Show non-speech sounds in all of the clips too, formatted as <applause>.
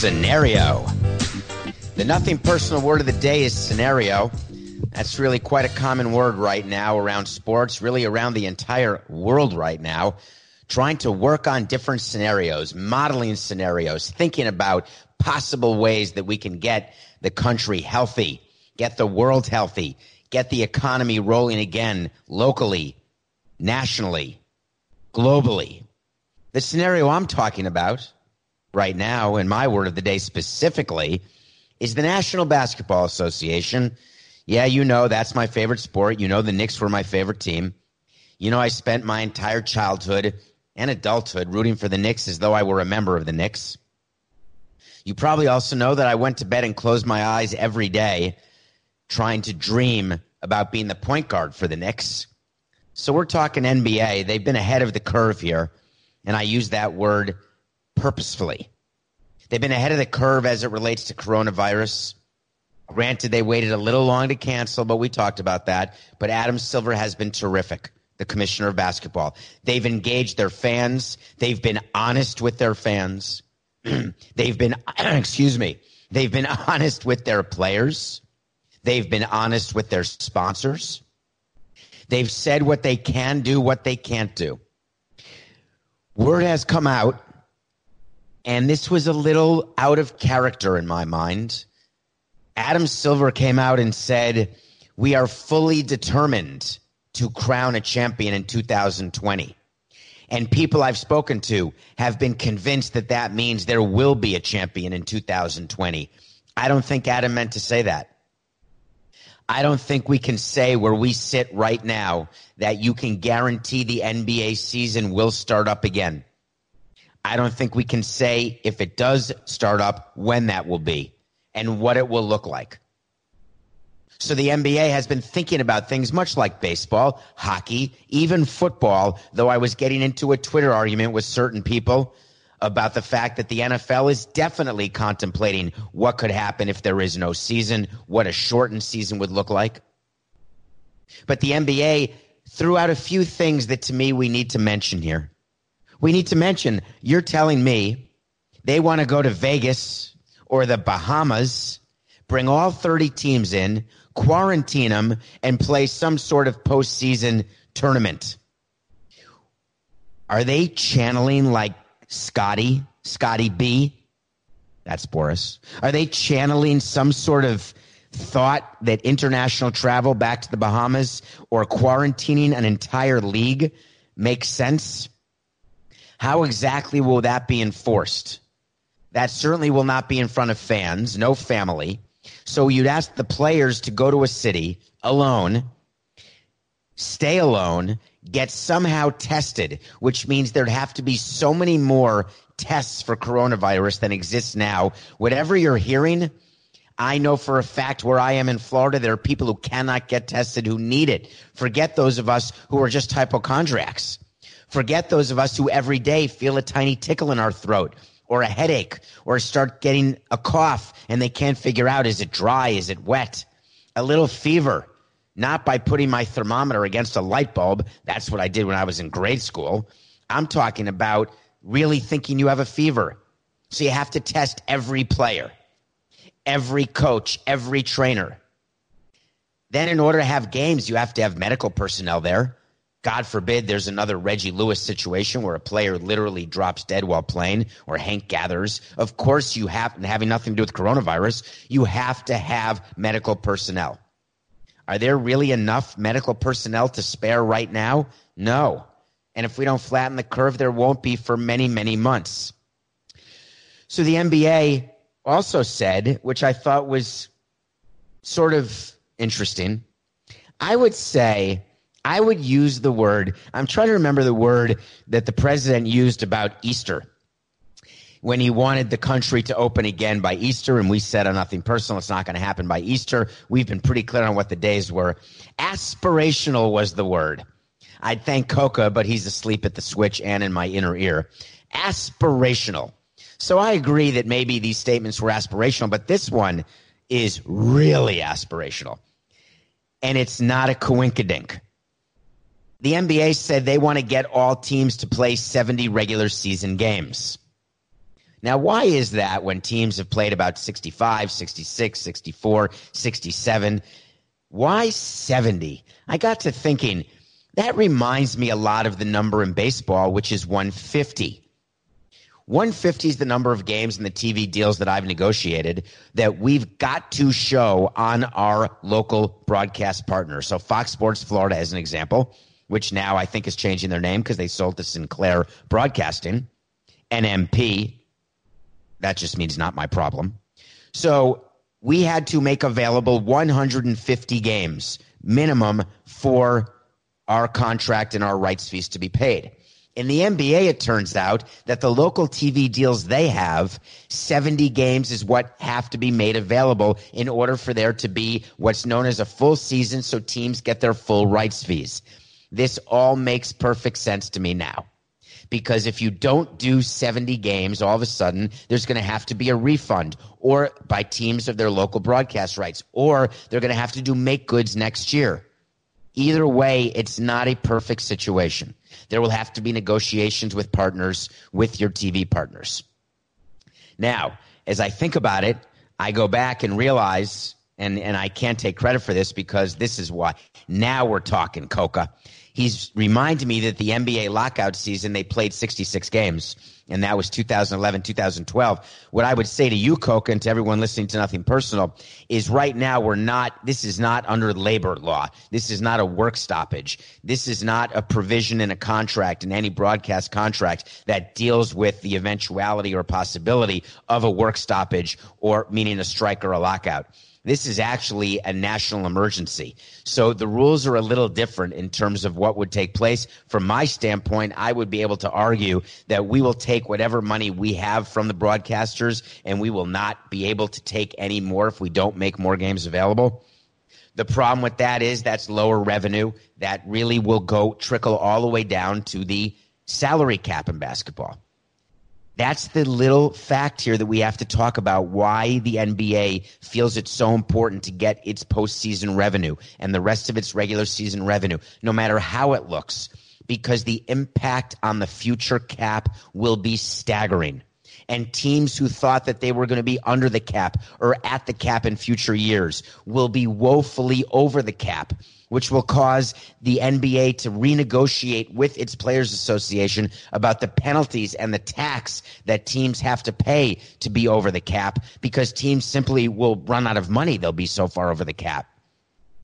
Scenario. The nothing personal word of the day is scenario. That's really quite a common word right now around sports, really around the entire world right now. Trying to work on different scenarios, modeling scenarios, thinking about possible ways that we can get the country healthy, get the world healthy, get the economy rolling again locally, nationally, globally. The scenario I'm talking about right now, in my word of the day specifically, is the National Basketball Association. Yeah, you know that's my favorite sport. You know the Knicks were my favorite team. You know I spent my entire childhood and adulthood rooting for the Knicks as though I were a member of the Knicks. You probably also know that I went to bed and closed my eyes every day trying to dream about being the point guard for the Knicks. So we're talking NBA. They've been ahead of the curve here, and I use that word purposefully. They've been ahead of the curve as it relates to coronavirus. Granted, they waited a little long to cancel, but we talked about that. But Adam Silver has been terrific, the commissioner of basketball. They've engaged their fans. They've been honest with their fans. <clears throat> they've been, <clears throat> excuse me, they've been <laughs> honest with their players. They've been honest with their sponsors. They've said what they can do, what they can't do. Word has come out, and this was a little out of character in my mind. Adam Silver came out and said, We are fully determined to crown a champion in 2020. And people I've spoken to have been convinced that that means there will be a champion in 2020. I don't think Adam meant to say that. I don't think we can say where we sit right now that you can guarantee the NBA season will start up again. I don't think we can say if it does start up when that will be and what it will look like. So the NBA has been thinking about things much like baseball, hockey, even football, though I was getting into a Twitter argument with certain people about the fact that the NFL is definitely contemplating what could happen if there is no season, what a shortened season would look like. But the NBA threw out a few things that to me we need to mention here. We need to mention you're telling me they want to go to Vegas or the Bahamas, bring all 30 teams in, quarantine them, and play some sort of postseason tournament. Are they channeling like Scotty, Scotty B? That's Boras. Are they channeling some sort of thought that international travel back to the Bahamas or quarantining an entire league makes sense? How exactly will that be enforced? That certainly will not be in front of fans, no family. So you'd ask the players to go to a city alone, stay alone, get somehow tested, which means there'd have to be so many more tests for coronavirus than exists now. Whatever you're hearing, I know for a fact where I am in Florida, there are people who cannot get tested who need it. Forget those of us who are just hypochondriacs. Forget those of us who every day feel a tiny tickle in our throat or a headache or start getting a cough and they can't figure out is it dry, is it wet? A little fever, not by putting my thermometer against a light bulb. That's what I did when I was in grade school. I'm talking about really thinking you have a fever. So you have to test every player, every coach, every trainer. Then, in order to have games, you have to have medical personnel there. God forbid there's another Reggie Lewis situation where a player literally drops dead while playing or Hank Gathers. Of course, you have, having nothing to do with coronavirus, you have to have medical personnel. Are there really enough medical personnel to spare right now? No. And if we don't flatten the curve, there won't be for many, many months. So the NBA also said, which I thought was sort of interesting, I would say I would use the word, I'm trying to remember the word that the president used about Easter when he wanted the country to open again by Easter, and we said on nothing personal, it's not going to happen by Easter. We've been pretty clear on what the days were. Aspirational was the word. I'd thank Coca, but he's asleep at the switch and in my inner ear. Aspirational. So I agree that maybe these statements were aspirational, but this one is really aspirational. And it's not a coinkydink. The NBA said they want to get all teams to play 70 regular season games. Now, why is that when teams have played about 65, 66, 64, 67? Why 70? I got to thinking, that reminds me a lot of the number in baseball, which is 150. 150 is the number of games in the TV deals that I've negotiated that we've got to show on our local broadcast partner. So Fox Sports Florida, as an example, which now I think is changing their name because they sold to Sinclair Broadcasting, NMP, that just means not my problem. So we had to make available 150 games minimum for our contract and our rights fees to be paid. In the NBA, it turns out that the local TV deals they have, 70 games is what have to be made available in order for there to be what's known as a full season so teams get their full rights fees. This all makes perfect sense to me now because if you don't do 70 games, all of a sudden there's going to have to be a refund or by teams of their local broadcast rights, or they're going to have to do make goods next year. Either way, it's not a perfect situation. There will have to be negotiations with partners, with your TV partners. Now, as I think about it, I go back and realize, and, and I can't take credit for this because this is why. Now we're talking, Coca he's reminded me that the NBA lockout season they played 66 games, and that was 2011, 2012. What I would say to you, Coca, and to everyone listening to Nothing Personal, is right now we're not. This is not under labor law. This is not a work stoppage. This is not a provision in a contract in any broadcast contract that deals with the eventuality or possibility of a work stoppage or meaning a strike or a lockout. This is actually a national emergency. So the rules are a little different in terms of what would take place. From my standpoint, I would be able to argue that we will take whatever money we have from the broadcasters and we will not be able to take any more if we don't make more games available. The problem with that is that's lower revenue that really will go trickle all the way down to the salary cap in basketball. That's the little fact here that we have to talk about why the NBA feels it's so important to get its postseason revenue and the rest of its regular season revenue, no matter how it looks, because the impact on the future cap will be staggering. And teams who thought that they were going to be under the cap or at the cap in future years will be woefully over the cap which will cause the NBA to renegotiate with its players association about the penalties and the tax that teams have to pay to be over the cap because teams simply will run out of money. They'll be so far over the cap.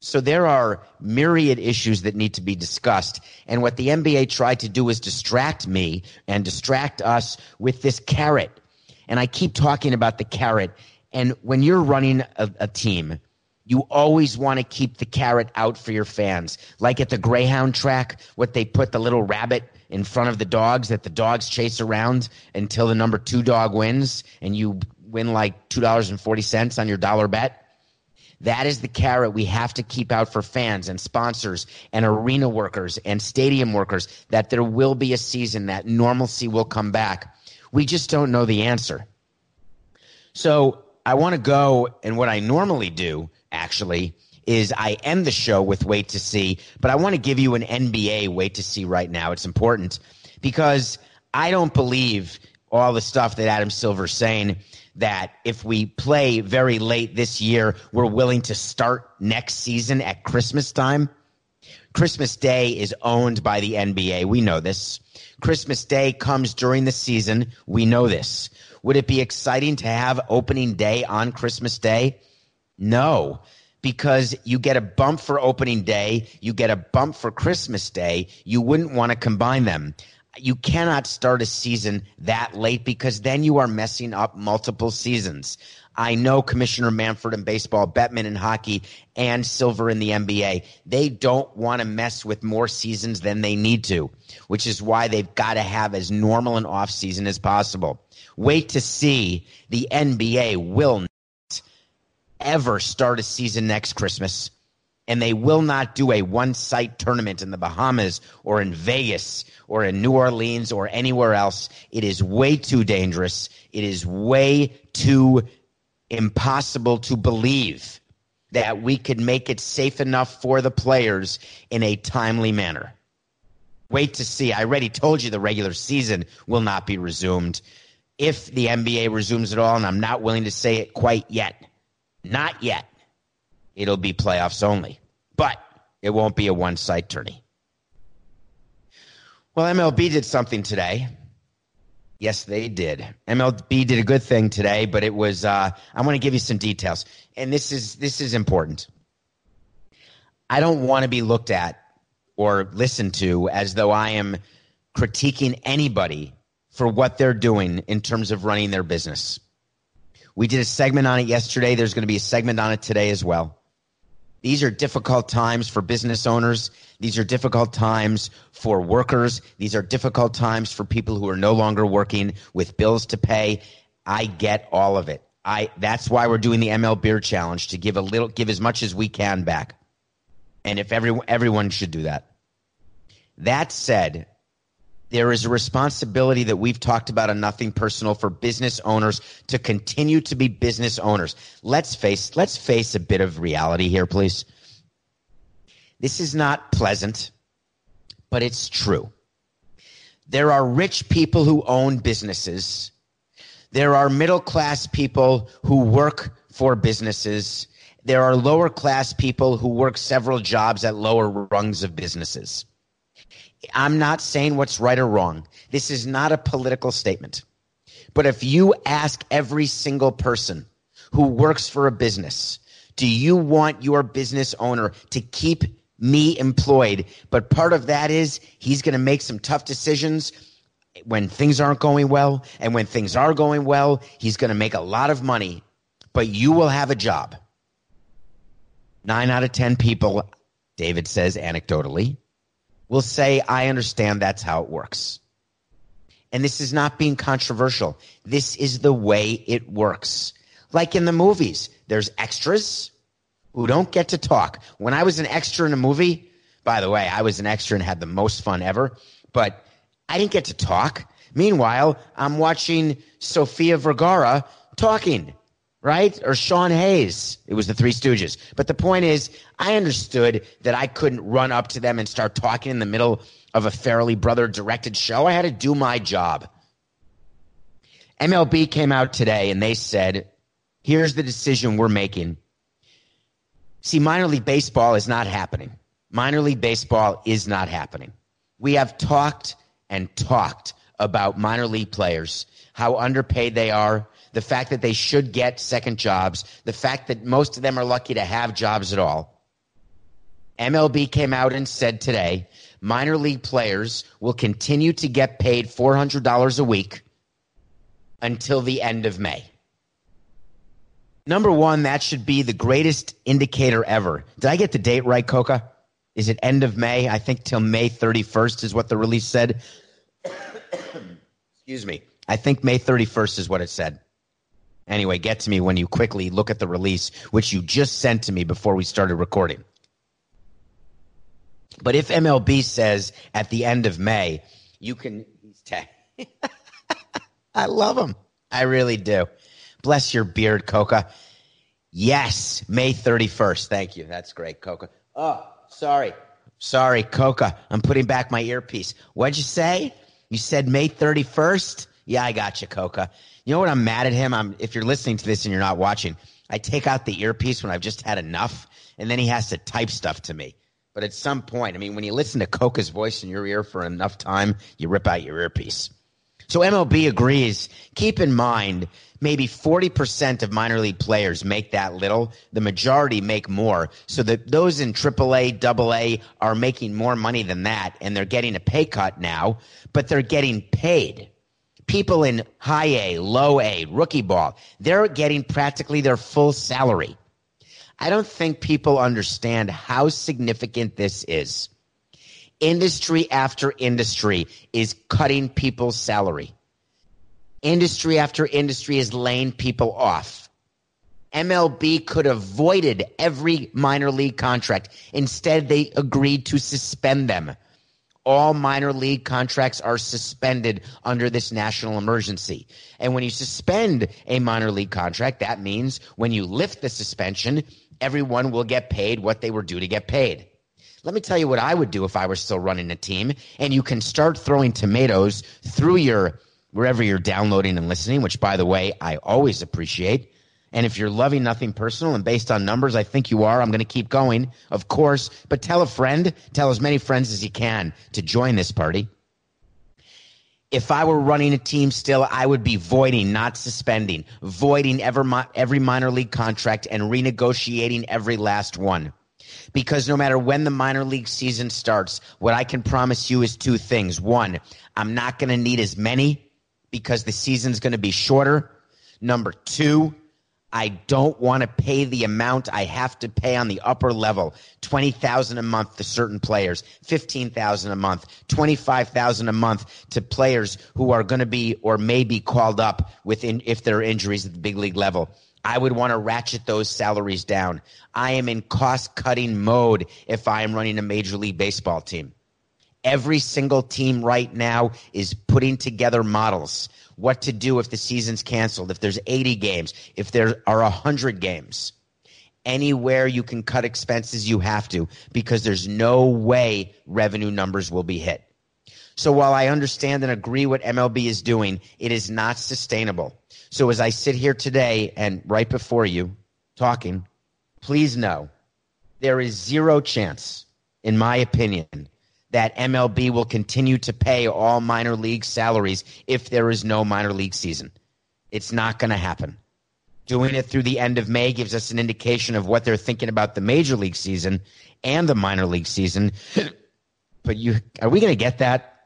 So there are myriad issues that need to be discussed. And what the NBA tried to do is distract me and distract us with this carrot. And I keep talking about the carrot. And when you're running a, a team, you always want to keep the carrot out for your fans. Like at the Greyhound track, what they put the little rabbit in front of the dogs that the dogs chase around until the number two dog wins and you win like $2.40 on your dollar bet. That is the carrot we have to keep out for fans and sponsors and arena workers and stadium workers that there will be a season that normalcy will come back. We just don't know the answer. So I want to go and what I normally do actually, is I end the show with wait to see, but I want to give you an NBA wait to see right now. It's important because I don't believe all the stuff that Adam Silver's saying that if we play very late this year, we're willing to start next season at Christmas time. Christmas Day is owned by the NBA. We know this. Christmas Day comes during the season. We know this. Would it be exciting to have opening day on Christmas Day? No, because you get a bump for opening day, you get a bump for Christmas Day. You wouldn't want to combine them. You cannot start a season that late because then you are messing up multiple seasons. I know Commissioner Manfred in baseball, Bettman in hockey, and Silver in the NBA. They don't want to mess with more seasons than they need to, which is why they've got to have as normal an off season as possible. Wait to see the NBA will ever start a season next Christmas and they will not do a one site tournament in the Bahamas or in Vegas or in New Orleans or anywhere else. It is way too dangerous. It is way too impossible to believe that we could make it safe enough for the players in a timely manner. Wait to see. I already told you the regular season will not be resumed. If the NBA resumes at all, and I'm not willing to say it quite yet, not yet it'll be playoffs only. But it won't be a one site tourney. Well, MLB did something today. Yes, they did. MLB did a good thing today, but it was. Uh, I want to give you some details, and this is this is important. I don't want to be looked at or listened to as though I am critiquing anybody for what they're doing in terms of running their business. We did a segment on it yesterday. There's going to be a segment on it today as well. These are difficult times for business owners. These are difficult times for workers. These are difficult times for people who are no longer working with bills to pay. I get all of it. I that's why we're doing the ML Beer Challenge to give a little give as much as we can back. And if everyone everyone should do that. That said, there is a responsibility that we've talked about on nothing personal for business owners to continue to be business owners. Let's face let's face a bit of reality here, please. This is not pleasant, but it's true. There are rich people who own businesses. There are middle class people who work for businesses. There are lower class people who work several jobs at lower rungs of businesses. I'm not saying what's right or wrong. This is not a political statement. But if you ask every single person who works for a business, do you want your business owner to keep me employed? But part of that is he's going to make some tough decisions when things aren't going well. And when things are going well, he's going to make a lot of money, but you will have a job. Nine out of 10 people, David says anecdotally, will say, I understand that's how it works. And this is not being controversial. This is the way it works. Like in the movies, there's extras who don't get to talk. When I was an extra in a movie, by the way, I was an extra and had the most fun ever, but I didn't get to talk. Meanwhile, I'm watching Sofia Vergara talking right? Or Sean Hayes. It was the Three Stooges. But the point is, I understood that I couldn't run up to them and start talking in the middle of a Farrelly Brother directed show. I had to do my job. MLB came out today and they said, here's the decision we're making. See, minor league baseball is not happening. Minor league baseball is not happening. We have talked and talked about minor league players, how underpaid they are, the fact that they should get second jobs, the fact that most of them are lucky to have jobs at all. MLB came out and said today minor league players will continue to get paid $400 a week until the end of May. Number one, that should be the greatest indicator ever. Did I get the date right, Coca? Is it end of May? I think till May 31st is what the release said. <coughs> Excuse me. I think May 31st is what it said. Anyway, get to me when you quickly look at the release, which you just sent to me before we started recording. But if MLB says at the end of May, you can. <laughs> I love him. I really do. Bless your beard, Coca. Yes, May 31st. Thank you. That's great, Coca. Oh, sorry. Sorry, Coca. I'm putting back my earpiece. What'd you say? You said May 31st? Yeah, I got you, Coca. You know what? I'm mad at him. I'm if you're listening to this and you're not watching, I take out the earpiece when I've just had enough, and then he has to type stuff to me. But at some point, I mean, when you listen to Coca's voice in your ear for enough time, you rip out your earpiece. So MLB agrees. Keep in mind, maybe 40% of minor league players make that little. The majority make more. So that those in AAA, AA are making more money than that, and they're getting a pay cut now, but they're getting paid People in high A, low A, rookie ball, they're getting practically their full salary. I don't think people understand how significant this is. Industry after industry is cutting people's salary. Industry after industry is laying people off. MLB could have voided every minor league contract. Instead, they agreed to suspend them. All minor league contracts are suspended under this national emergency. And when you suspend a minor league contract, that means when you lift the suspension, everyone will get paid what they were due to get paid. Let me tell you what I would do if I were still running a team. And you can start throwing tomatoes through your wherever you're downloading and listening, which by the way, I always appreciate. And if you're loving nothing personal and based on numbers, I think you are. I'm going to keep going, of course, but tell a friend, tell as many friends as you can to join this party. If I were running a team still, I would be voiding, not suspending, voiding every, every minor league contract and renegotiating every last one because no matter when the minor league season starts, what I can promise you is two things. One, I'm not going to need as many because the season's going to be shorter. Number two, I don't want to pay the amount I have to pay on the upper level. 20,000 a month to certain players, 15,000 a month, 25,000 a month to players who are going to be or may be called up within if there are injuries at the big league level. I would want to ratchet those salaries down. I am in cost cutting mode if I am running a major league baseball team. Every single team right now is putting together models. What to do if the season's canceled, if there's 80 games, if there are 100 games. Anywhere you can cut expenses, you have to because there's no way revenue numbers will be hit. So while I understand and agree what MLB is doing, it is not sustainable. So as I sit here today and right before you talking, please know there is zero chance, in my opinion, that MLB will continue to pay all minor league salaries if there is no minor league season. It's not going to happen. Doing it through the end of May gives us an indication of what they're thinking about the major league season and the minor league season. <clears throat> But you are we going to get that?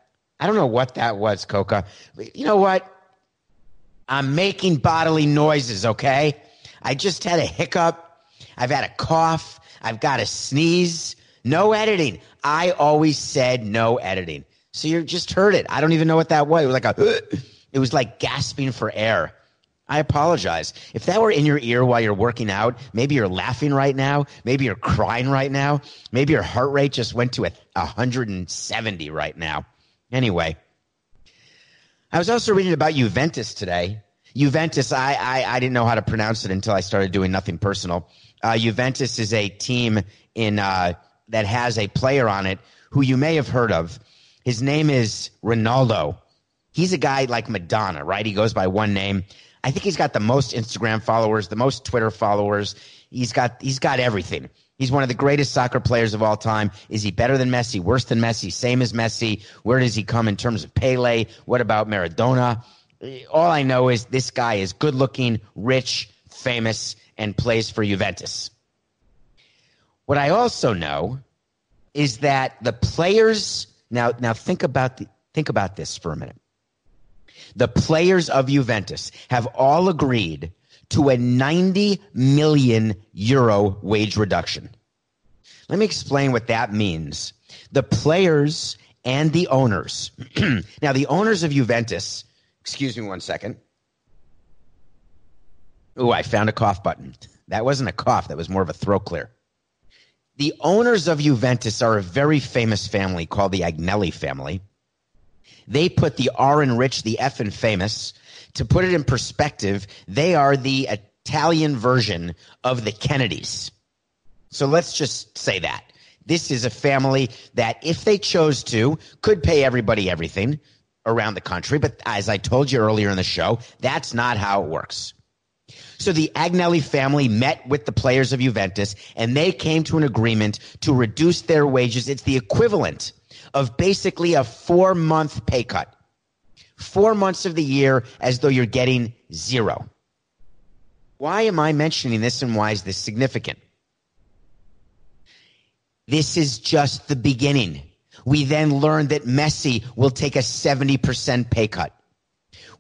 I don't know what that was, Coca. You know what? I'm making bodily noises, okay? I just had a hiccup. I've had a cough. I've got a sneeze. No editing. I always said no editing. So you just heard it. I don't even know what that was. It was like a, <gasps> it was like gasping for air. I apologize. If that were in your ear while you're working out, maybe you're laughing right now. Maybe you're crying right now. Maybe your heart rate just went to a 170 right now. Anyway, I was also reading about Juventus today. Juventus, I, I, I didn't know how to pronounce it until I started doing nothing personal. Uh, Juventus is a team in uh, that has a player on it who you may have heard of. His name is Ronaldo. He's a guy like Madonna, right? He goes by one name. I think he's got the most Instagram followers, the most Twitter followers. He's got he's got everything. He's one of the greatest soccer players of all time. Is he better than Messi? Worse than Messi? Same as Messi? Where does he come in terms of Pele? What about Maradona? All I know is this guy is good looking, rich, famous, and plays for Juventus. What I also know is that the players now now think about the, think about this for a minute. The players of Juventus have all agreed to a 90 million euro wage reduction. Let me explain what that means. The players and the owners. <clears throat> now, the owners of Juventus, excuse me one second. Oh, I found a cough button. That wasn't a cough, that was more of a throat clear. The owners of Juventus are a very famous family called the Agnelli family. They put the R in rich, the F in famous, to put it in perspective, they are the Italian version of the Kennedys. So let's just say that. This is a family that, if they chose to, could pay everybody everything around the country. But as I told you earlier in the show, that's not how it works. So the Agnelli family met with the players of Juventus and they came to an agreement to reduce their wages. It's the equivalent of basically a four month pay cut four months of the year as though you're getting zero. Why am I mentioning this and why is this significant? This is just the beginning. We then learned that Messi will take a 70% pay cut.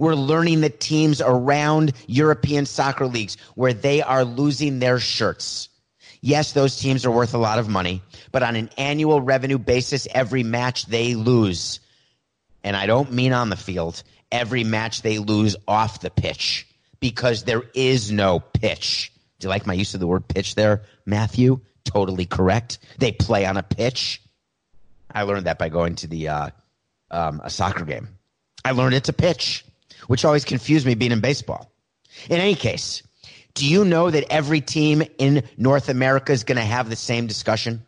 We're learning that teams around European soccer leagues where they are losing their shirts. Yes, those teams are worth a lot of money, but on an annual revenue basis, every match they lose, and I don't mean on the field, every match they lose off the pitch because there is no pitch. Do you like my use of the word pitch there, Matthew? Totally correct. They play on a pitch. I learned that by going to the uh, um, a soccer game. I learned it's a pitch, which always confused me being in baseball. In any case, do you know that every team in North America is going to have the same discussion?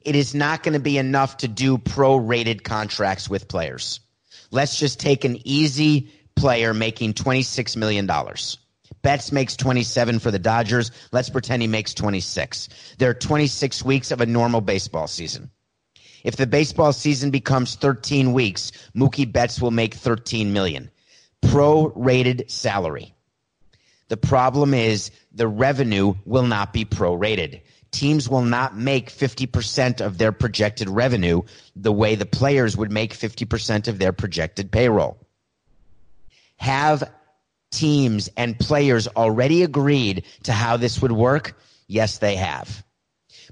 It is not going to be enough to do pro-rated contracts with players. Let's just take an easy player making $26 million. Betts makes 27 for the Dodgers. Let's pretend he makes 26. There are 26 weeks of a normal baseball season. If the baseball season becomes 13 weeks, Mookie Betts will make 13 million. Pro-rated salary. The problem is the revenue will not be prorated. Teams will not make 50% of their projected revenue the way the players would make 50% of their projected payroll. Have teams and players already agreed to how this would work? Yes, they have.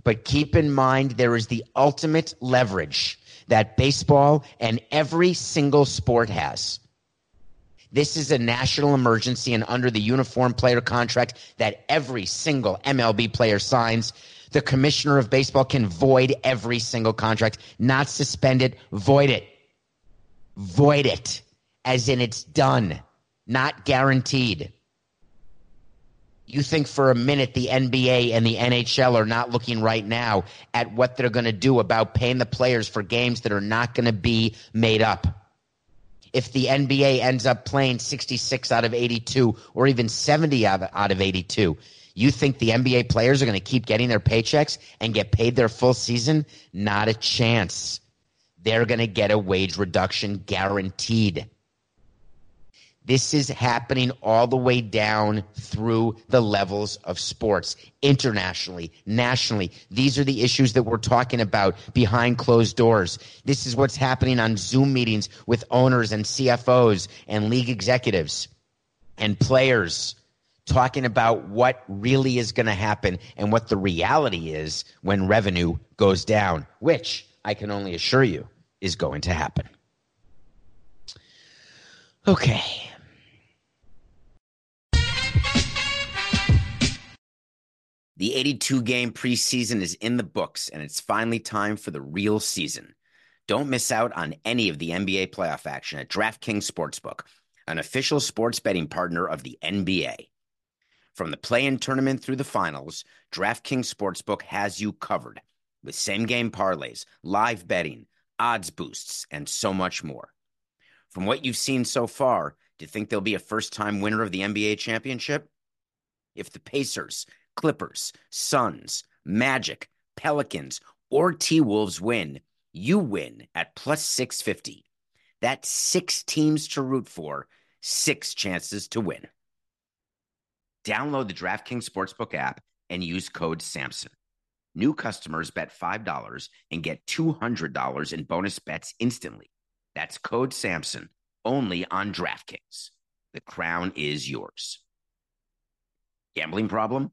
But keep in mind there is the ultimate leverage that baseball and every single sport has. This is a national emergency, and under the uniform player contract that every single MLB player signs, the commissioner of baseball can void every single contract, not suspend it, void it. Void it, as in it's done not guaranteed. You think for a minute the NBA and the NHL are not looking right now at what they're going to do about paying the players for games that are not going to be made up. If the NBA ends up playing 66 out of 82 or even 70 out of 82, you think the NBA players are going to keep getting their paychecks and get paid their full season? Not a chance. They're going to get a wage reduction guaranteed. This is happening all the way down through the levels of sports, internationally, nationally. These are the issues that we're talking about behind closed doors. This is what's happening on Zoom meetings with owners and CFOs and league executives and players talking about what really is going to happen and what the reality is when revenue goes down, which I can only assure you is going to happen. Okay. The 82 game preseason is in the books, and it's finally time for the real season. Don't miss out on any of the NBA playoff action at DraftKings Sportsbook, an official sports betting partner of the NBA. From the play in tournament through the finals, DraftKings Sportsbook has you covered with same game parlays, live betting, odds boosts, and so much more. From what you've seen so far, do you think there'll be a first time winner of the NBA championship? If the Pacers, Clippers, Suns, Magic, Pelicans, or T Wolves win, you win at plus 650. That's six teams to root for, six chances to win. Download the DraftKings Sportsbook app and use code SAMSON. New customers bet $5 and get $200 in bonus bets instantly. That's code SAMSON only on DraftKings. The crown is yours. Gambling problem?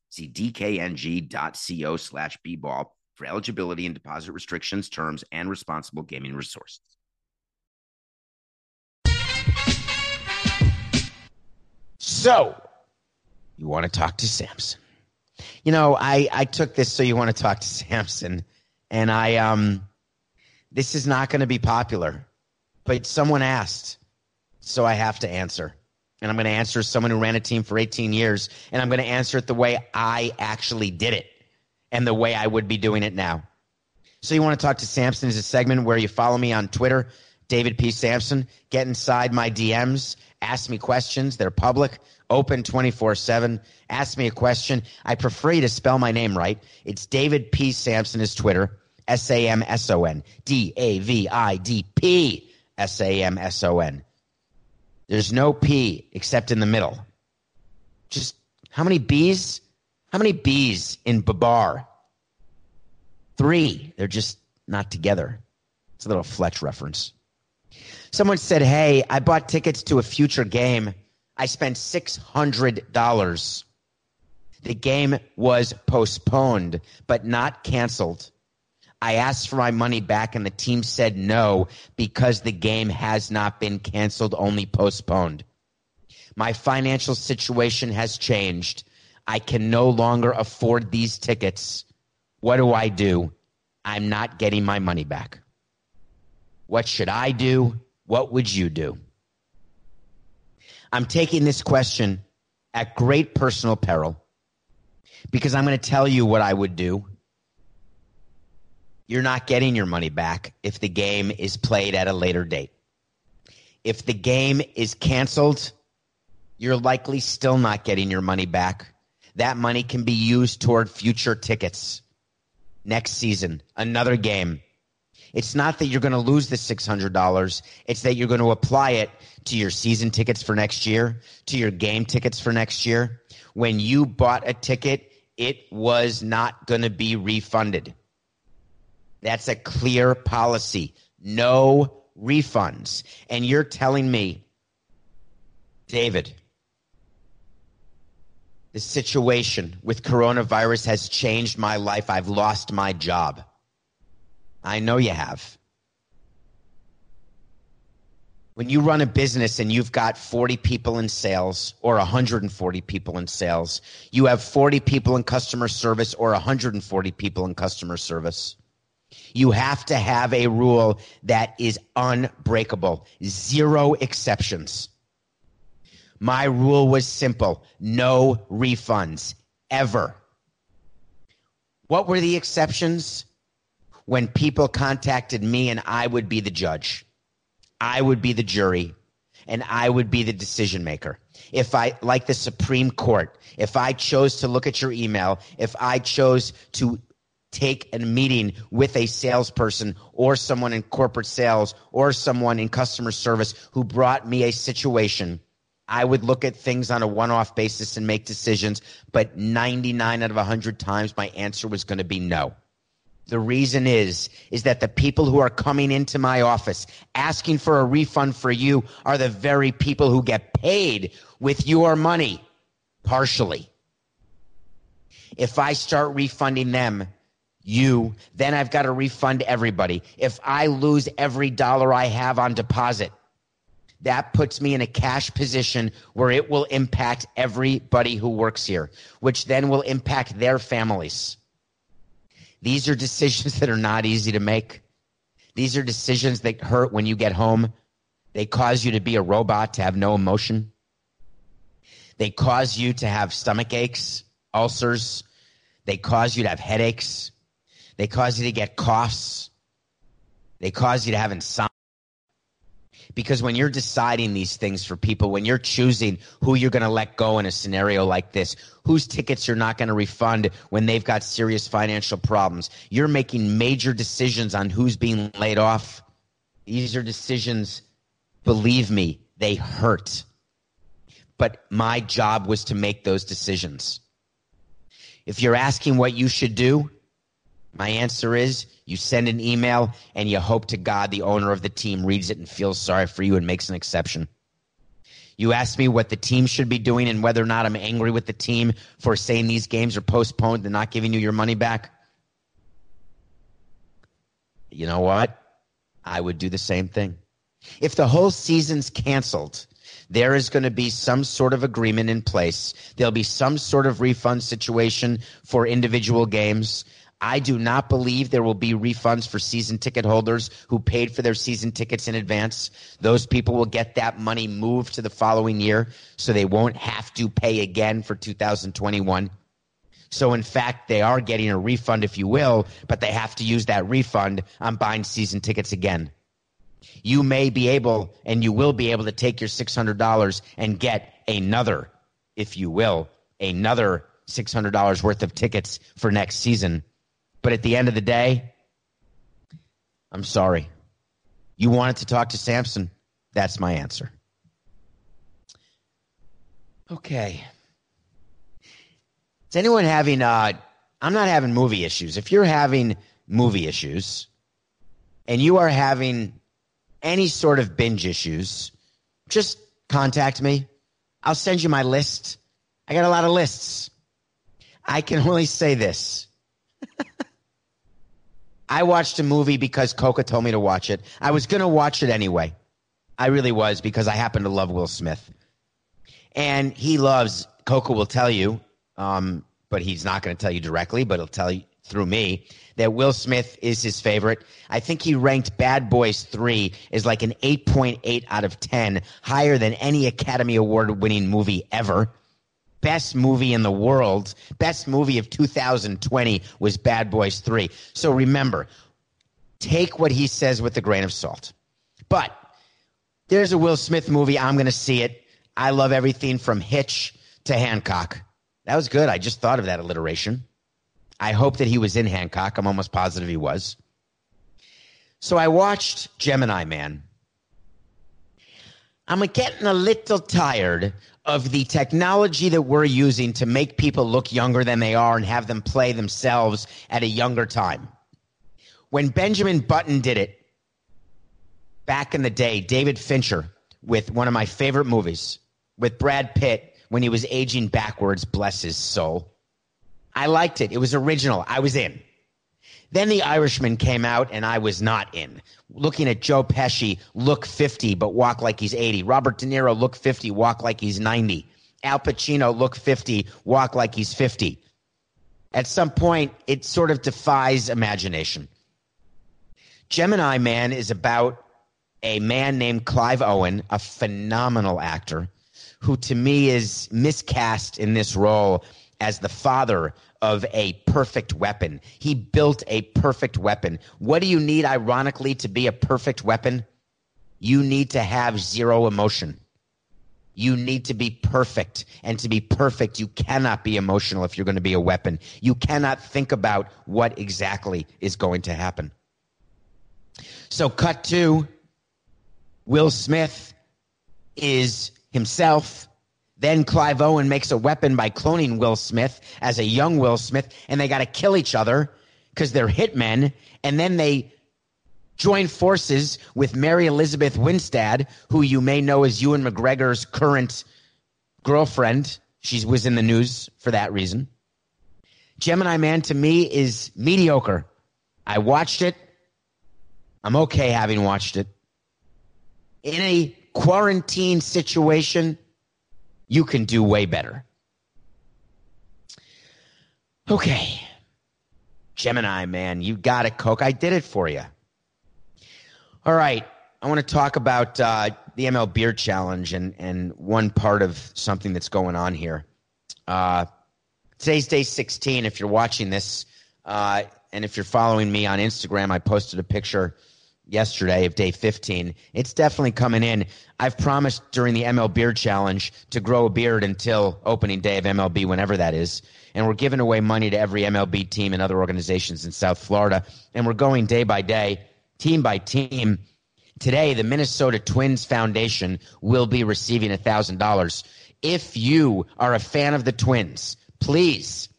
See dkng.co slash bball for eligibility and deposit restrictions, terms, and responsible gaming resources. So, you want to talk to Samson. You know, I, I took this so you want to talk to Samson, and I um this is not going to be popular, but someone asked, so I have to answer and I'm going to answer someone who ran a team for 18 years, and I'm going to answer it the way I actually did it and the way I would be doing it now. So you want to talk to Samson is a segment where you follow me on Twitter, David P. Samson. Get inside my DMs. Ask me questions. They're public, open 24 7. Ask me a question. I prefer you to spell my name right. It's David P. Samson is Twitter. S A M S O N. D A V I D P S A M S O N. There's no P except in the middle. Just how many B's? How many B's in Babar? Three. They're just not together. It's a little Fletch reference. Someone said, Hey, I bought tickets to a future game. I spent $600. The game was postponed, but not canceled. I asked for my money back and the team said no because the game has not been canceled, only postponed. My financial situation has changed. I can no longer afford these tickets. What do I do? I'm not getting my money back. What should I do? What would you do? I'm taking this question at great personal peril because I'm going to tell you what I would do. You're not getting your money back if the game is played at a later date. If the game is canceled, you're likely still not getting your money back. That money can be used toward future tickets next season, another game. It's not that you're going to lose the $600. It's that you're going to apply it to your season tickets for next year, to your game tickets for next year. When you bought a ticket, it was not going to be refunded. That's a clear policy. No refunds. And you're telling me, David, the situation with coronavirus has changed my life. I've lost my job. I know you have. When you run a business and you've got 40 people in sales or 140 people in sales, you have 40 people in customer service or 140 people in customer service. You have to have a rule that is unbreakable, zero exceptions. My rule was simple no refunds, ever. What were the exceptions? When people contacted me and I would be the judge, I would be the jury, and I would be the decision maker. If I, like the Supreme Court, if I chose to look at your email, if I chose to take a meeting with a salesperson or someone in corporate sales or someone in customer service who brought me a situation I would look at things on a one off basis and make decisions, but 99 out of 100 times my answer was going to be no. The reason is, is that the people who are coming into my office asking for a refund for you are the very people who get paid with your money partially. If I start refunding them, you, then I've got to refund everybody. If I lose every dollar I have on deposit, that puts me in a cash position where it will impact everybody who works here, which then will impact their families. These are decisions <laughs> that are not easy to make. These are decisions that hurt when you get home. They cause you to be a robot, to have no emotion. They cause you to have stomach aches, ulcers. They cause you to have headaches. They cause you to get coughs. They cause you to have insomnia because when you're deciding these things for people, when you're choosing who you're going to let go in a scenario like this, whose tickets you're not going to refund when they've got serious financial problems, you're making major decisions on who's being laid off. These are decisions, believe me, they hurt. But my job was to make those decisions. If you're asking what you should do, my answer is you send an email and you hope to God the owner of the team reads it and feels sorry for you and makes an exception. You ask me what the team should be doing and whether or not I'm angry with the team for saying these games are postponed and not giving you your money back. You know what? I would do the same thing. If the whole season's canceled, there is going to be some sort of agreement in place. There'll be some sort of refund situation for individual games. I do not believe there will be refunds for season ticket holders who paid for their season tickets in advance. Those people will get that money moved to the following year so they won't have to pay again for 2021. So in fact, they are getting a refund, if you will, but they have to use that refund on buying season tickets again. You may be able and you will be able to take your $600 and get another, if you will, another $600 worth of tickets for next season. But at the end of the day, I'm sorry. You wanted to talk to Samson. That's my answer. Okay. Is anyone having, uh, I'm not having movie issues. If you're having movie issues and you are having any sort of binge issues, just contact me. I'll send you my list. I got a lot of lists. I can only say this. I watched a movie because Coca told me to watch it. I was going to watch it anyway. I really was because I happen to love Will Smith. And he loves, Coca will tell you, um, but he's not going to tell you directly, but he'll tell you through me that Will Smith is his favorite. I think he ranked Bad Boys 3 as like an 8.8 out of 10, higher than any Academy Award winning movie ever best movie in the world, best movie of 2020 was Bad Boys 3. So remember, take what he says with a grain of salt. But there's a Will Smith movie. I'm going to see it. I love everything from Hitch to Hancock. That was good. I just thought of that alliteration. I hope that he was in Hancock. I'm almost positive he was. So I watched Gemini Man. I'm getting a little tired of the technology that we're using to make people look younger than they are and have them play themselves at a younger time. When Benjamin Button did it back in the day, David Fincher with one of my favorite movies with Brad Pitt when he was aging backwards, bless his soul. I liked it. It was original. I was in. Then The Irishman came out and I was not in. Looking at Joe Pesci look 50 but walk like he's 80. Robert De Niro look 50, walk like he's 90. Al Pacino look 50, walk like he's 50. At some point, it sort of defies imagination. Gemini Man is about a man named Clive Owen, a phenomenal actor, who to me is miscast in this role as the father of a perfect weapon. He built a perfect weapon. What do you need, ironically, to be a perfect weapon? You need to have zero emotion. You need to be perfect. And to be perfect, you cannot be emotional if you're going to be a weapon. You cannot think about what exactly is going to happen. So, cut to Will Smith is himself then Clive Owen makes a weapon by cloning Will Smith as a young Will Smith, and they got to kill each other because they're hitmen. And then they join forces with Mary Elizabeth Winstead, who you may know as Ewan McGregor's current girlfriend. She was in the news for that reason. Gemini Man to me is mediocre. I watched it. I'm okay having watched it. In a quarantine situation, you can do way better. Okay. Gemini, man, you got it, Coke. I did it for you. All right. I want to talk about uh, the ML Beard Challenge and, and one part of something that's going on here. Uh, today's day 16. If you're watching this, uh, and if you're following me on Instagram, I posted a picture yesterday of day 15. It's definitely coming in. I've promised during the ML Beard Challenge to grow a beard until opening day of MLB, whenever that is. And we're giving away money to every MLB team and other organizations in South Florida. And we're going day by day, team by team. Today, the Minnesota Twins Foundation will be receiving $1,000. If you are a fan of the Twins, please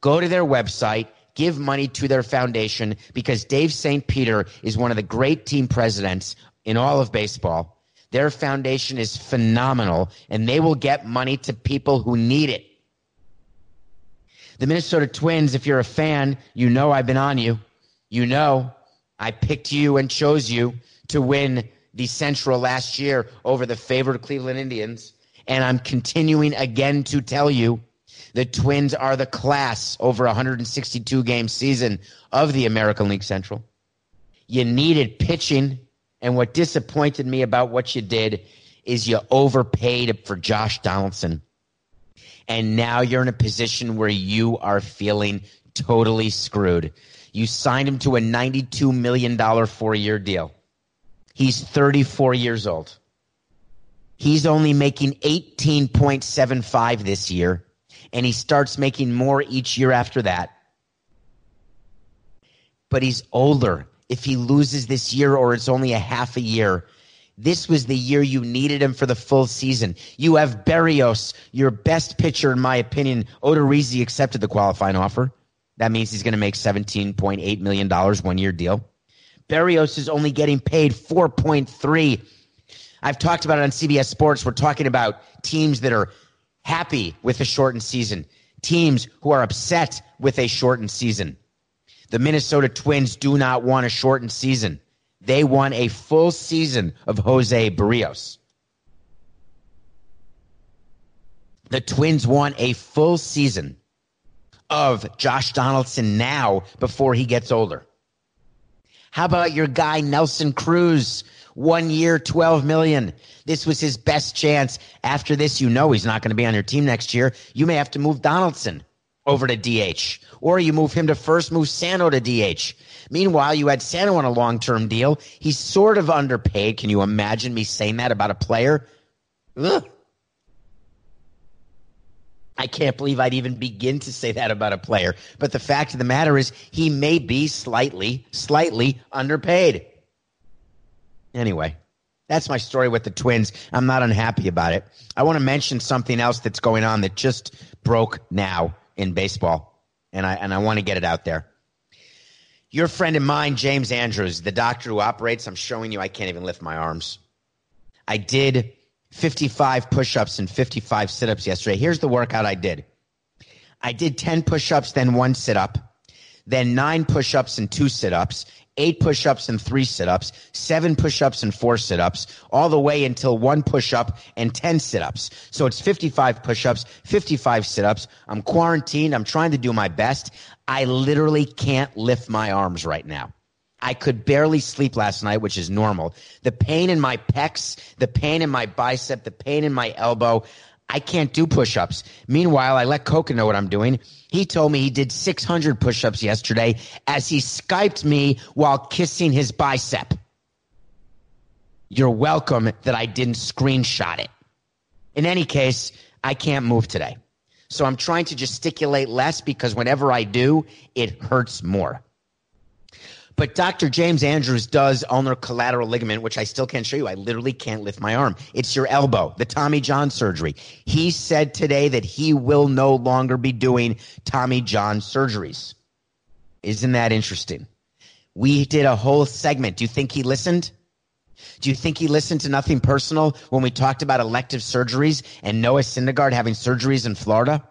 go to their website give money to their foundation because Dave St. Peter is one of the great team presidents in all of baseball. Their foundation is phenomenal and they will get money to people who need it. The Minnesota Twins, if you're a fan, you know I've been on you. You know I picked you and chose you to win the Central last year over the favored Cleveland Indians. And I'm continuing again to tell you the Twins are the class over a 162 game season of the American League Central. You needed pitching. And what disappointed me about what you did is you overpaid for Josh Donaldson. And now you're in a position where you are feeling totally screwed. You signed him to a $92 million four year deal. He's 34 years old. He's only making 18.75 this year, and he starts making more each year after that. But he's older. If he loses this year or it's only a half a year, this was the year you needed him for the full season. You have Berrios, your best pitcher, in my opinion. Odorizzi accepted the qualifying offer. That means he's going to make $17.8 million one year deal. Berrios is only getting paid 4.3. I've talked about it on CBS Sports. We're talking about teams that are happy with a shortened season, teams who are upset with a shortened season. The Minnesota Twins do not want a shortened season. They want a full season of Jose Berrios. The Twins want a full season of Josh Donaldson now before he gets older. How about your guy Nelson Cruz? One year, 12 million. This was his best chance. After this, you know he's not going to be on your team next year. You may have to move Donaldson over to DH, or you move him to first, move Sano to DH. Meanwhile, you had Sano on a long term deal. He's sort of underpaid. Can you imagine me saying that about a player? Ugh. I can't believe I'd even begin to say that about a player. But the fact of the matter is, he may be slightly, slightly underpaid. Anyway, that's my story with the Twins. I'm not unhappy about it. I want to mention something else that's going on that just broke now in baseball, and I and I want to get it out there. Your friend of mine, James Andrews, the doctor who operates, I'm showing you I can't even lift my arms. I did 55 push ups and 55 sit ups yesterday. Here's the workout I did I did 10 push ups, then one sit up, then nine push ups and two sit ups, eight push ups and three sit ups, seven push ups and four sit ups, all the way until one push up and 10 sit ups. So it's 55 push ups, 55 sit ups. I'm quarantined. I'm trying to do my best. I literally can't lift my arms right now. I could barely sleep last night, which is normal. The pain in my pecs, the pain in my bicep, the pain in my elbow. I can't do push ups. Meanwhile, I let Coca know what I'm doing. He told me he did 600 push ups yesterday as he Skyped me while kissing his bicep. You're welcome that I didn't screenshot it. In any case, I can't move today. So I'm trying to gesticulate less because whenever I do, it hurts more. But Dr. James Andrews does ulnar collateral ligament, which I still can't show you. I literally can't lift my arm. It's your elbow, the Tommy John surgery. He said today that he will no longer be doing Tommy John surgeries. Isn't that interesting? We did a whole segment. Do you think he listened? Do you think he listened to nothing personal when we talked about elective surgeries and Noah Syndergaard having surgeries in Florida?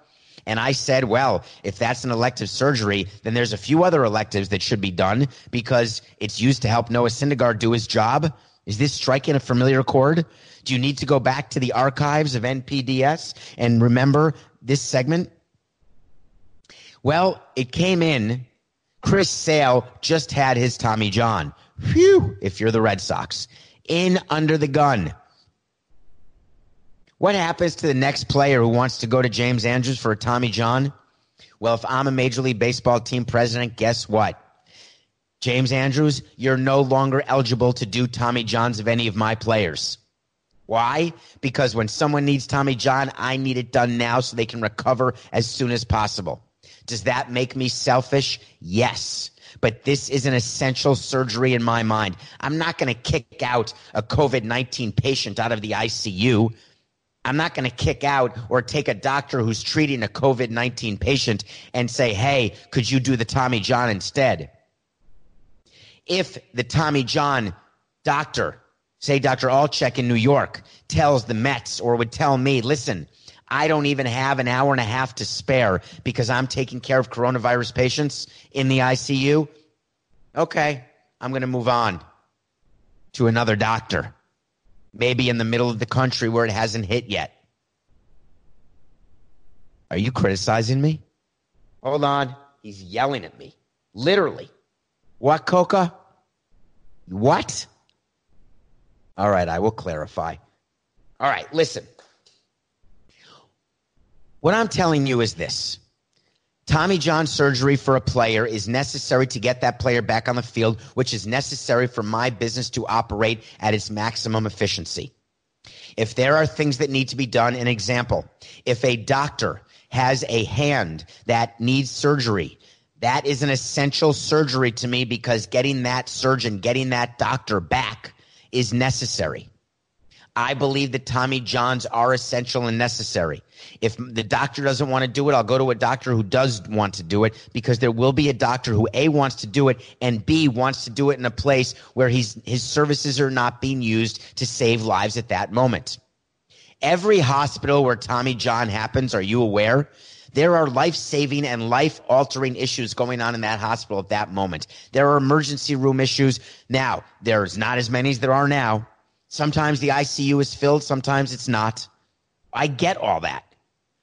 And I said, well, if that's an elective surgery, then there's a few other electives that should be done because it's used to help Noah Syndergaard do his job. Is this striking a familiar chord? Do you need to go back to the archives of NPDS and remember this segment? Well, it came in. Chris Sale just had his Tommy John. Phew, if you're the Red Sox. In under the gun. What happens to the next player who wants to go to James Andrews for a Tommy John? Well, if I'm a Major League Baseball team president, guess what? James Andrews, you're no longer eligible to do Tommy Johns of any of my players. Why? Because when someone needs Tommy John, I need it done now so they can recover as soon as possible. Does that make me selfish? Yes. But this is an essential surgery in my mind. I'm not going to kick out a COVID 19 patient out of the ICU I'm not going to kick out or take a doctor who's treating a COVID 19 patient and say, hey, could you do the Tommy John instead? If the Tommy John doctor, say Dr. Altchek in New York, tells the Mets or would tell me, listen, I don't even have an hour and a half to spare because I'm taking care of coronavirus patients in the ICU. Okay, I'm going to move on to another doctor maybe in the middle of the country where it hasn't hit yet. Are you criticizing me? Hold on. He's yelling at me. Literally. What, Coca? What? All right, I will clarify. All right, listen. What I'm telling you is this Tommy John surgery for a player is necessary to get that player back on the field, which is necessary for my business to operate at its maximum efficiency. If there are things that need to be done, an example, if a doctor has a hand that needs surgery, that is an essential surgery to me because getting that surgeon, getting that doctor back is necessary. I believe that Tommy Johns are essential and necessary. If the doctor doesn't want to do it, I'll go to a doctor who does want to do it because there will be a doctor who A wants to do it and B wants to do it in a place where he's, his services are not being used to save lives at that moment. Every hospital where Tommy John happens, are you aware? There are life saving and life altering issues going on in that hospital at that moment. There are emergency room issues. Now, there's not as many as there are now Sometimes the ICU is filled, sometimes it's not. I get all that.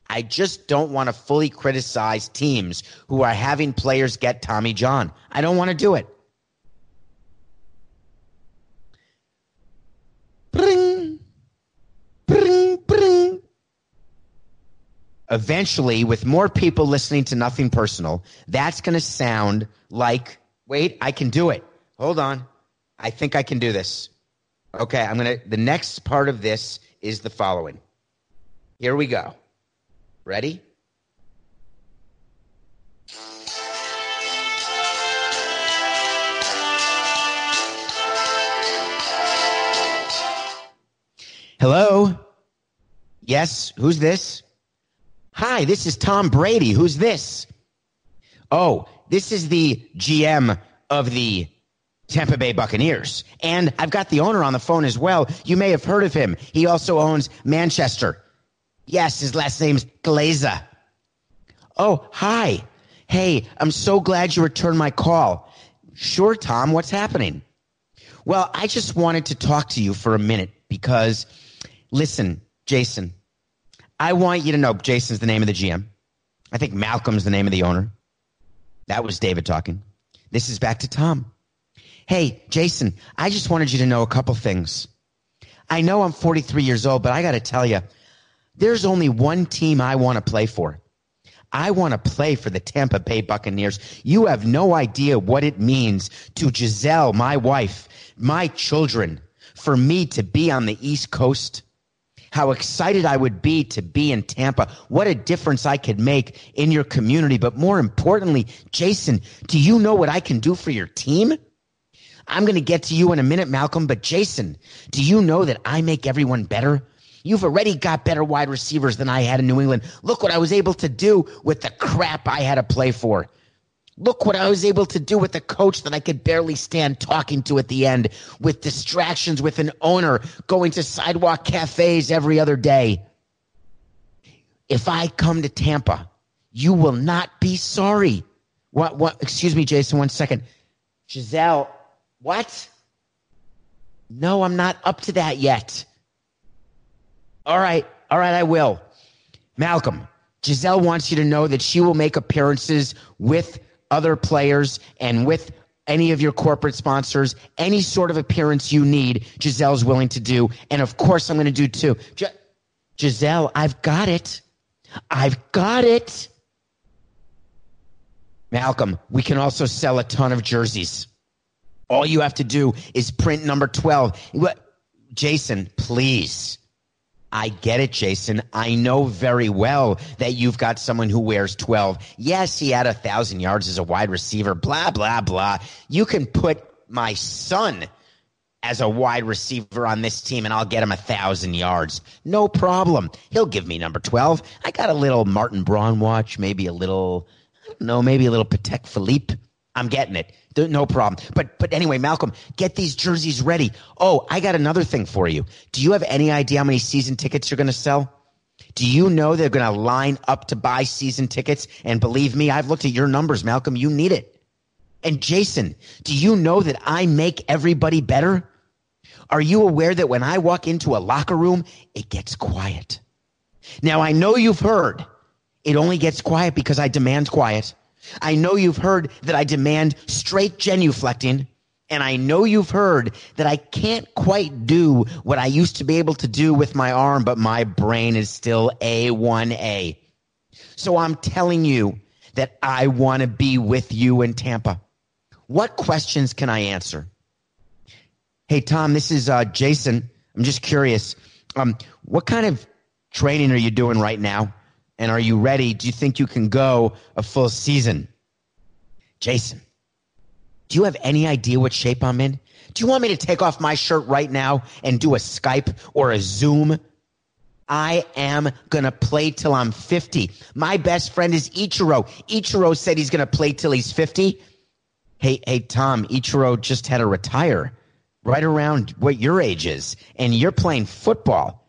I just don't want to fully criticize teams who are having players get Tommy John. I don't want to do it. Bring, bring, bring. Eventually, with more people listening to Nothing Personal, that's going to sound like, wait, I can do it. Hold on. I think I can do this. Okay, I'm going to, the next part of this is the following. Here we go. Ready? Hello? Yes, who's this? Hi, this is Tom Brady. Who's this? Oh, this is the GM of the Tampa Bay Buccaneers. And I've got the owner on the phone as well. You may have heard of him. He also owns Manchester. Yes, his last name's Glazer. Oh, hi. Hey, I'm so glad you returned my call. Sure, Tom, what's happening? Well, I just wanted to talk to you for a minute because, listen, Jason, I want you to know Jason's the name of the GM. I think Malcolm's the name of the owner. That was David talking. This is back to Tom. Hey, Jason, I just wanted you to know a couple things. I know I'm 43 years old, but I got to tell you, there's only one team I want to play for. I want to play for the Tampa Bay Buccaneers. You have no idea what it means to Gisele, my wife, my children, for me to be on the East Coast. How excited I would be to be in Tampa. What a difference I could make in your community. But more importantly, Jason, do you know what I can do for your team? I'm going to get to you in a minute, Malcolm, but Jason, do you know that I make everyone better? You've already got better wide receivers than I had in New England. Look what I was able to do with the crap I had to play for. Look what I was able to do with the coach that I could barely stand talking to at the end, with distractions, with an owner going to sidewalk cafes every other day. If I come to Tampa, you will not be sorry. What, what, excuse me, Jason, one second. Gisele, what? No, I'm not up to that yet. All right. All right, I will. Malcolm, Gisele wants you to know that she will make appearances with other players and with any of your corporate sponsors, any sort of appearance you need, Gisele's willing to do. And of course, I'm going to do too. G- Gisele, I've got it. I've got it. Malcolm, we can also sell a ton of jerseys. All you have to do is print number 12. What? Jason, please. I get it, Jason. I know very well that you've got someone who wears 12. Yes, he had a thousand yards as a wide receiver, blah, blah, blah. You can put my son as a wide receiver on this team and I'll get him a thousand yards. No problem. He'll give me number 12. I got a little Martin Braun watch, maybe a little, I don't know, maybe a little Patek Philippe. I'm getting it. No problem. But but anyway, Malcolm, get these jerseys ready. Oh, I got another thing for you. Do you have any idea how many season tickets you're going to sell? Do you know they're going to line up to buy season tickets? And believe me, I've looked at your numbers, Malcolm. You need it. And Jason, do you know that I make everybody better? Are you aware that when I walk into a locker room, it gets quiet? Now I know you've heard it only gets quiet because I demand quiet. I know you've heard that I demand straight genuflecting. And I know you've heard that I can't quite do what I used to be able to do with my arm, but my brain is still A1A. So I'm telling you that I want to be with you in Tampa? What questions can I answer? Hey, Tom, this is uh, Jason. I'm just curious. Um, what kind of training are you doing right now? And are you ready? Do you think you can go a full season? Jason, do you have any idea what shape I'm in? Do you want me to take off my shirt right now and do a Skype or a Zoom? I am going to play till I'm 50. My best friend is Ichiro. Ichiro said he's going to play till he's 50. Hey, hey, Tom, Ichiro just had to retire right around what your age is, and you're playing football.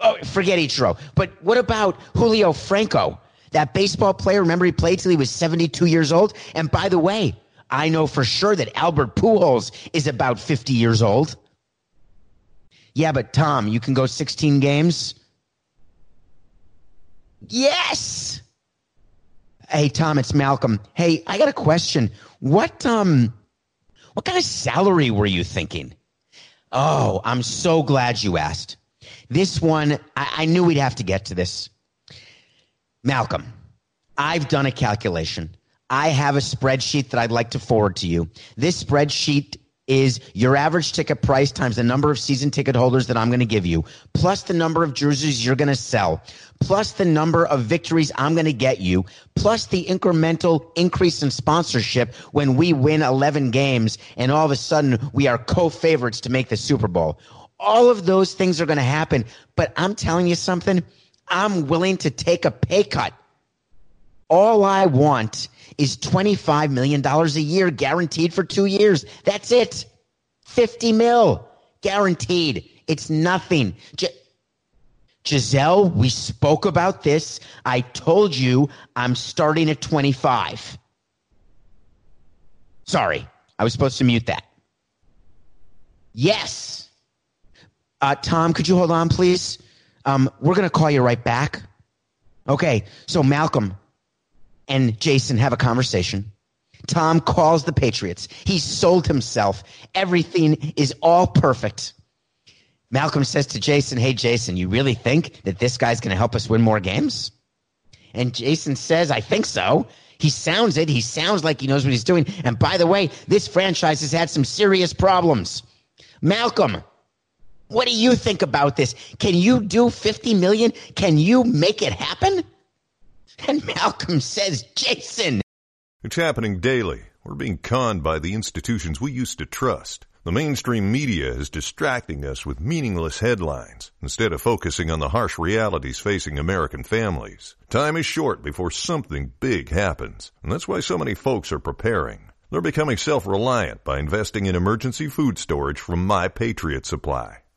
Oh, forget Ichiro. But what about Julio Franco, that baseball player? Remember, he played till he was 72 years old? And by the way, I know for sure that Albert Pujols is about 50 years old. Yeah, but Tom, you can go 16 games. Yes. Hey, Tom, it's Malcolm. Hey, I got a question. What, um, what kind of salary were you thinking? Oh, I'm so glad you asked. This one, I, I knew we'd have to get to this. Malcolm, I've done a calculation. I have a spreadsheet that I'd like to forward to you. This spreadsheet is your average ticket price times the number of season ticket holders that I'm going to give you, plus the number of jerseys you're going to sell, plus the number of victories I'm going to get you, plus the incremental increase in sponsorship when we win 11 games and all of a sudden we are co-favorites to make the Super Bowl. All of those things are going to happen, but I'm telling you something, I'm willing to take a pay cut. All I want is $25 million a year guaranteed for two years. That's it. 50 mil guaranteed. It's nothing. J- Gisele, we spoke about this. I told you I'm starting at 25. Sorry, I was supposed to mute that. Yes. Uh, Tom, could you hold on, please? Um, we're going to call you right back. Okay, so Malcolm, and Jason have a conversation. Tom calls the Patriots. He sold himself. Everything is all perfect. Malcolm says to Jason, Hey, Jason, you really think that this guy's going to help us win more games? And Jason says, I think so. He sounds it. He sounds like he knows what he's doing. And by the way, this franchise has had some serious problems. Malcolm, what do you think about this? Can you do 50 million? Can you make it happen? And Malcolm says, Jason. It's happening daily. We're being conned by the institutions we used to trust. The mainstream media is distracting us with meaningless headlines instead of focusing on the harsh realities facing American families. Time is short before something big happens, and that's why so many folks are preparing. They're becoming self-reliant by investing in emergency food storage from My Patriot Supply.